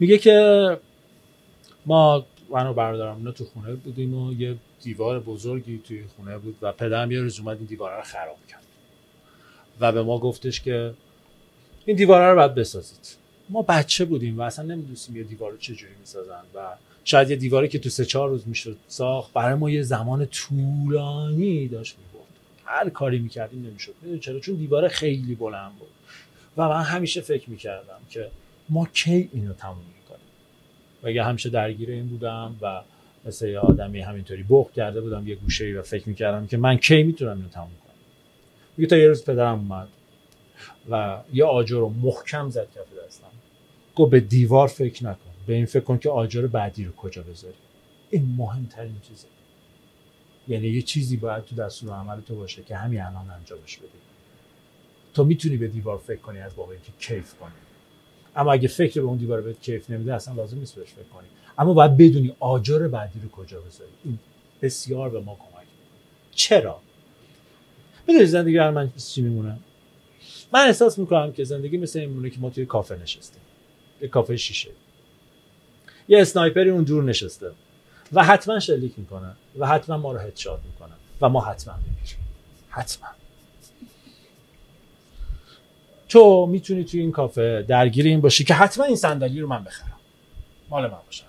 میگه که ما من و برادرم تو خونه بودیم و یه دیوار بزرگی توی خونه بود و پدرم یه روز اومد این دیوار رو خراب کرد. و به ما گفتش که این دیوار رو باید بسازید. ما بچه بودیم و اصلا نمی‌دونستیم یه دیوار رو چجوری می‌سازن و شاید یه دیواری که تو سه چهار روز می‌شد ساخت برای ما یه زمان طولانی داشت می‌برد. هر کاری می‌کردیم نمی‌شد. چرا؟ چون دیوار خیلی بلند بود. و من همیشه فکر می‌کردم که ما کی اینو تموم می‌کنیم؟ و اگه همیشه درگیر این بودم و مثل یه آدمی همینطوری بخ کرده بودم یه گوشه و فکر می‌کردم که من کی می‌تونم اینو تموم کنم. میگه تا یه روز پدرم اومد و یه آجر رو محکم زد کف دستم. گفت به دیوار فکر نکن به این فکر کن که آجر بعدی رو کجا بذاری. این مهمترین چیزه. یعنی یه چیزی باید تو دستور عمل تو باشه که همین الان انجامش بدی. تو می‌تونی به دیوار فکر کنی از واقعی که کیف کنی. اما اگه فکر به اون دیوار بهت کیف نمیده اصلا لازم نیست بهش فکر کنی. اما باید بدونی آجر بعدی رو کجا بذاری. این بسیار به ما کمک چرا؟ می‌دونی زندگی هر من چی میمونه؟ من احساس می‌کنم که زندگی مثل این میمونه که ما توی کافه نشستیم. یه کافه شیشه. یه اسنایپری اون دور نشسته. و حتما شلیک می‌کنه. و حتما ما رو هدشات می‌کنه. و ما حتما میمیریم. حتما. تو می‌تونی توی این کافه درگیر این باشی که حتما این صندلی رو من بخرم. مال من باشه.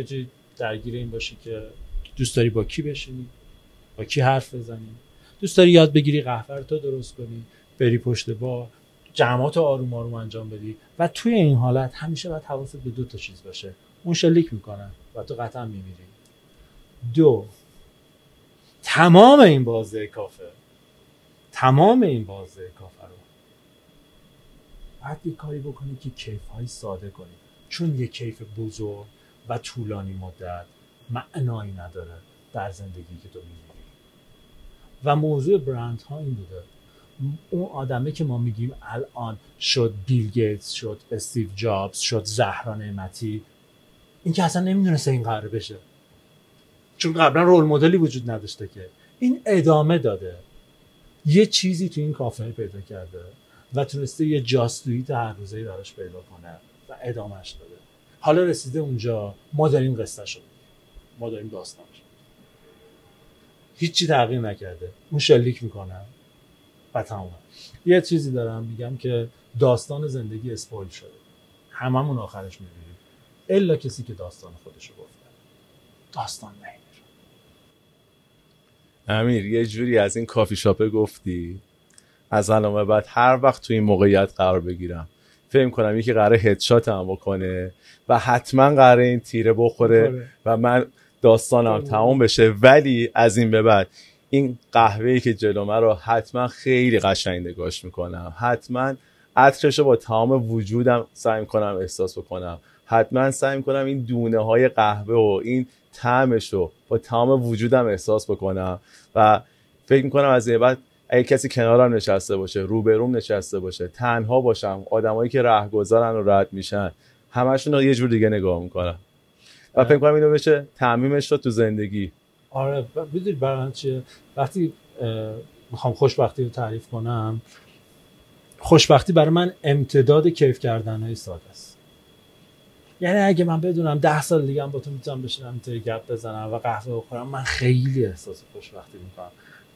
بجای درگیر این باشی که دوست داری با کی بشینی؟ با کی حرف بزنی؟ دوست داری یاد بگیری قهوه تو درست کنی بری پشت با جمعات آروم آروم انجام بدی و توی این حالت همیشه باید حواست به دو تا چیز باشه. اون شلیک می‌کنن و تو قطعا میمیری. دو تمام این بازه کافه. تمام این بازه کافه رو. باید یه کاری بکنی که کیف های ساده کنی. چون یه کیف بزرگ و طولانی مدت معنایی نداره در زندگی که تو میمیری و موضوع برند ها این بوده. اون آدمه که ما میگیم الان شد بیل گیتس شد استیو جابز شد زهرا نعمتی این که اصلا نمی‌دونسته این قراره بشه. چون قبلا رول مدلی وجود نداشته که. این ادامه داده. یه چیزی تو این کافه پیدا کرده و تونسته یه جاستویت هر روزه براش پیدا کنه و ادامهش داده حالا رسیده اونجا. ما داریم قصه شد ما داریم داستانش هیچی تغییر نکرده. اون شلیک می‌کنه. و تمام. یه چیزی دارم میگم که داستان زندگی اسپویل شده. هممون آخرش می‌بینیم. الا کسی که داستان خودشو گفته. داستان نمیره امیر یه جوری از این کافی شاپه گفتی. از الان بعد هر وقت تو این موقعیت قرار بگیرم. فکر کنم یکی قراره هدشات هم بکنه و حتما قراره این تیره بخوره و من داستانم تمام بشه. ولی از این به بعد این قهوه‌ای که جلو رو حتما خیلی قشنگ نگاش می‌کنم. حتما عطرش رو با تمام وجودم سعی کنم احساس بکنم. حتما سعی می‌کنم این دونه های قهوه و این طعمش رو با تمام وجودم احساس بکنم و فکر می‌کنم از این بعد اگه کسی کنارم نشسته باشه روبروم نشسته باشه تنها باشم آدمایی که رهگذارن و رد میشن همشون رو یه جور دیگه نگاه می‌کنم. و فکر کنم اینو بشه تعمیمش رو تو زندگی. آره بدونی برای چیه؟ وقتی می‌خوام خوشبختی رو تعریف کنم خوشبختی برای من امتداد کیف کردن های ساده است. یعنی اگه من بدونم ده سال دیگه هم با تو می‌تونم بشینم تا گپ بزنم و قهوه بخورم من خیلی احساس خوشبختی می‌کنم.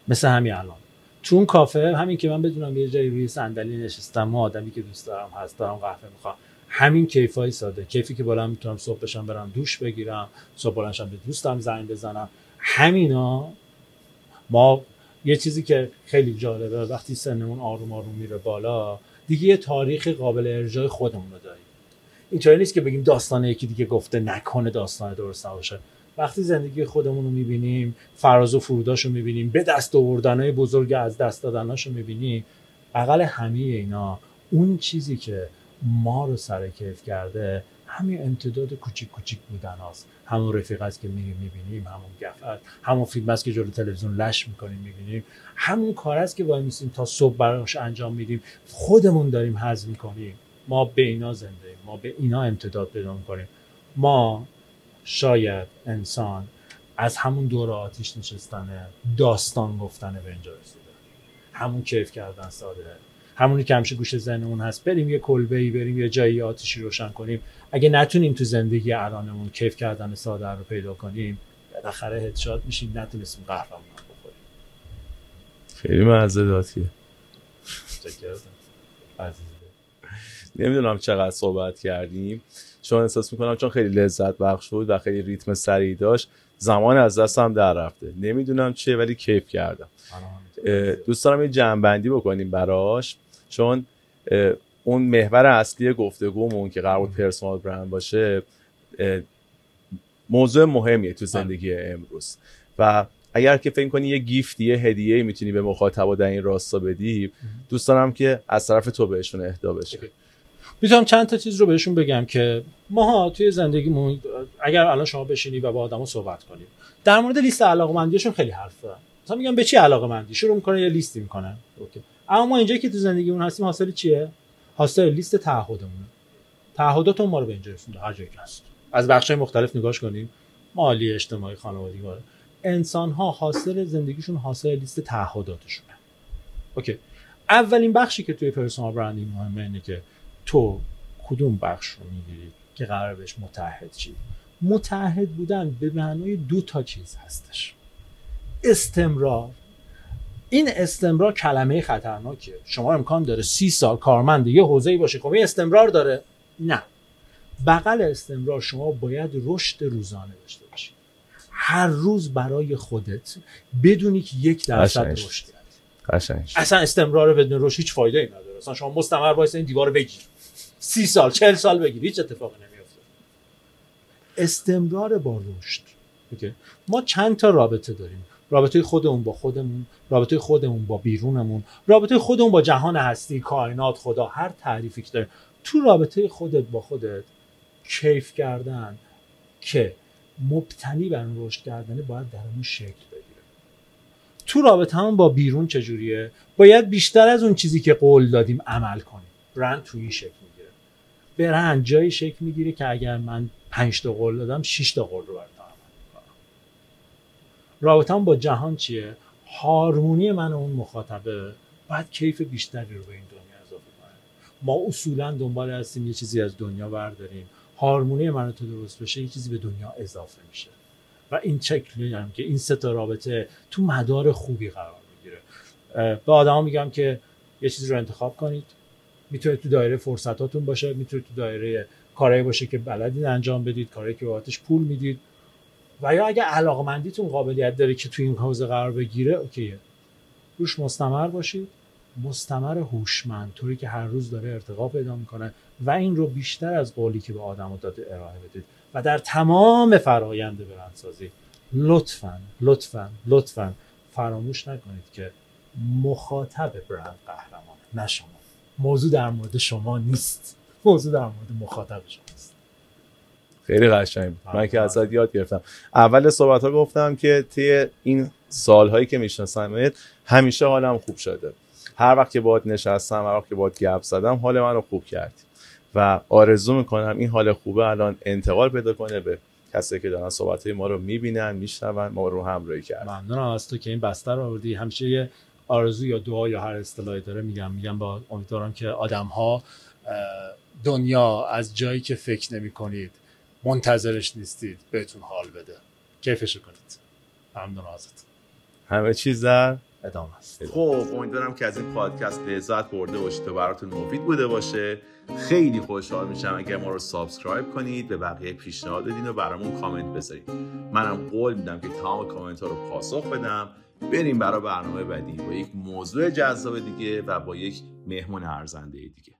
مثل همین الان. تو اون کافه همین که من بدونم یه جایی روی صندلی نشستم ما آدمی که دوست دارم هست دارم قهوه می‌خوام. همین کیفای ساده. کیفی که بالا می‌تونم صبح بشم برم دوش بگیرم صبح بلنشم به دوستم زنگ بزنم. همینا ما یه چیزی که خیلی جالبه وقتی سنمون آروم آروم میره بالا دیگه یه تاریخ قابل ارجاع خودمون رو داریم. اینطوری نیست که بگیم داستان یکی دیگه گفته نکنه داستان درست نباشه. وقتی زندگی خودمون رو می‌بینیم فراز و فروداش رو می‌بینیم به دست آوردنهای بزرگ از دست دادناش رو می‌بینیم بغل همه اینا اون چیزی که ما رو سر کیف کرده همین امتداد کوچیک کوچیک بودن هاست. همون رفیق است که میریم می‌بینیم همون گفت همون فیلم است که جلو تلویزیون لش می‌کنیم می‌بینیم. همون کار است که وای میسیم تا صبح براش انجام میدیم. خودمون داریم حذف می‌کنیم. ما به اینا زنده ما به اینا امتداد پیدا می‌کنیم. ما شاید انسان از همون دور آتیش نشستنه داستان گفتنه به اینجا رسیده. همون کیف کردن ساده. همونی که همیشه گوش ذهنمون هست بریم یه کلبه ای بریم یه جایی آتیشی روشن کنیم. اگه نتونیم تو زندگی الانمون کیف کردن ساده رو پیدا کنیم بالاخره هدشات میشیم نتونستیم قهوه بخوریم. خیلی مزه داتیه عزیزه نمی‌دونم چقدر صحبت کردیم. چون احساس می‌کنم چون خیلی لذت بخش بود و خیلی ریتم سریع داشت زمان از دستم در رفته. نمی‌دونم چیه ولی کیف کردم. دوست دارم یه جنبندی بکنیم براش. چون اون محور اصلی گفتگومون که قرار بود پرسونال برند باشه موضوع مهمیه تو زندگی امروز. و اگر که فکر کنی یه گیفتی یه هدیه می‌تونی به مخاطبا در این راستا بدی دوست دارم که از طرف تو بهشون اهدا بشه. می‌تونم چند تا چیز رو بهشون بگم که ماها توی زندگیمون اگر الان شما بشینی و با آدمو صحبت کنیم در مورد لیست علاقمندیشون خیلی حرف دارن مثلا میگم به چی علاقمندی؟ شروع می‌کنه یه لیستی می‌کنن اوکی. اما ما اینجا که تو زندگیمون هستیم حاصل چیه؟ حاصل لیست تعهدمون تعهداتون ما رو به اینجا رسونده هر جایی هست. از بخش مختلف نگاش کنیم. مالی اجتماعی خانوادگی انسان ها حاصل زندگیشون حاصل لیست تعهداتشونه. اوکی. اولین بخشی که توی پرسونال برندینگ مهمه اینه که تو کدوم بخش رو می‌گیری که قرار بهش متحد چی متحد بودن به معنای دو تا چیز هستش. استمرار. این استمرار کلمه خطرناکه. شما امکان داره سی سال کارمند یه حوزه‌ای باشه خب این استمرار داره. نه. بغل استمرار شما باید رشد روزانه داشته باشید هر روز برای خودت بدونی که یک درصد رشد کردی اصلا استمرار بدون رشد هیچ فایده ای نداره. اصلا شما مستمر وایسا این دیوار بگیر. سی سال چهل سال بگیر. هیچ اتفاقی نمیفته استمرار با رشد. ما چند تا رابطه داریم. رابطه خودمون با خودمون رابطه خودمون با بیرونمون رابطه خودمون با جهان هستی کائنات خدا هر تعریفی که داریم. تو رابطه خودت با خودت کیف کردن که مبتنی بر رشد کردنه باید در اون شکل بگیره. تو رابطه هم با بیرون چجوریه؟ باید بیشتر از اون چیزی که قول دادیم عمل کنیم. برند تو این شکل. برند جایی شکل می‌گیره که اگر من پنج تا قول دادم 6 تا قول رو برات عمل رابطه با جهان چیه؟ هارمونی من و اون مخاطبه باید کیف بیشتری رو به این دنیا اضافه کنه. ما اصولا دنبال هستیم یه چیزی از دنیا برداریم. هارمونی من تو درست بشه یه چیزی به دنیا اضافه میشه. و این شکلی هم که این سه تا رابطه تو مدار خوبی قرار می‌گیره. به آدما میگم که یه چیزی رو انتخاب کنید. می‌تونه تو دایره فرصتاتون باشه می‌تونه تو دایره کارهایی باشه که بلدین انجام بدید کاری که بابتش پول می‌دید. و یا اگه علاقمندیتون قابلیت داره که تو این حوزه قرار بگیره اوکیه. روش مستمر باشید. مستمر هوشمند طوری که هر روز داره ارتقا پیدا می‌کنه و این رو بیشتر از قولی که به آدم داده ارائه بدید. و در تمام فرایند برندسازی لطفا لطفا لطفا فراموش نکنید که مخاطب برند قهرمان نه موضوع در مورد شما نیست. موضوع در مورد مخاطب شماست خیلی قشنگ. من که ازت یاد گرفتم. اول صحبت ها گفتم که طی این سالهایی که میشناسمت همیشه حالم خوب شده. هر وقت که باید نشستم هر وقت که باید گپ زدم حال من رو خوب کردی و آرزو می‌کنم این حال خوبه الان انتقال پیدا کنه به کسی که دارن صحبت ما رو می‌بینن میشنون ما رو همراهی کردن. ممنونم از تو که این بستر رو آوردی. همیشه یه آرزو یا دعا یا هر اصطلاحی داره میگم. میگم با امیدوارم که آدم ها دنیا از جایی که فکر نمی کنید منتظرش نیستید بهتون حال بده. کیفش کنید. ممنون ازت. همه چیز در ادامه است. خب امیدوارم که از این پادکست لذت برده باشید و براتون مفید بوده باشه. خیلی خوشحال میشم اگر ما رو subscribe کنید به بقیه پیشنهاد بدین و برامون کامنت بذارید منم قول میدم که تمام کامنت ها رو پاسخ بدم. بریم برای برنامه بعدی با یک موضوع جذاب دیگه و با یک مهمون ارزنده دیگه.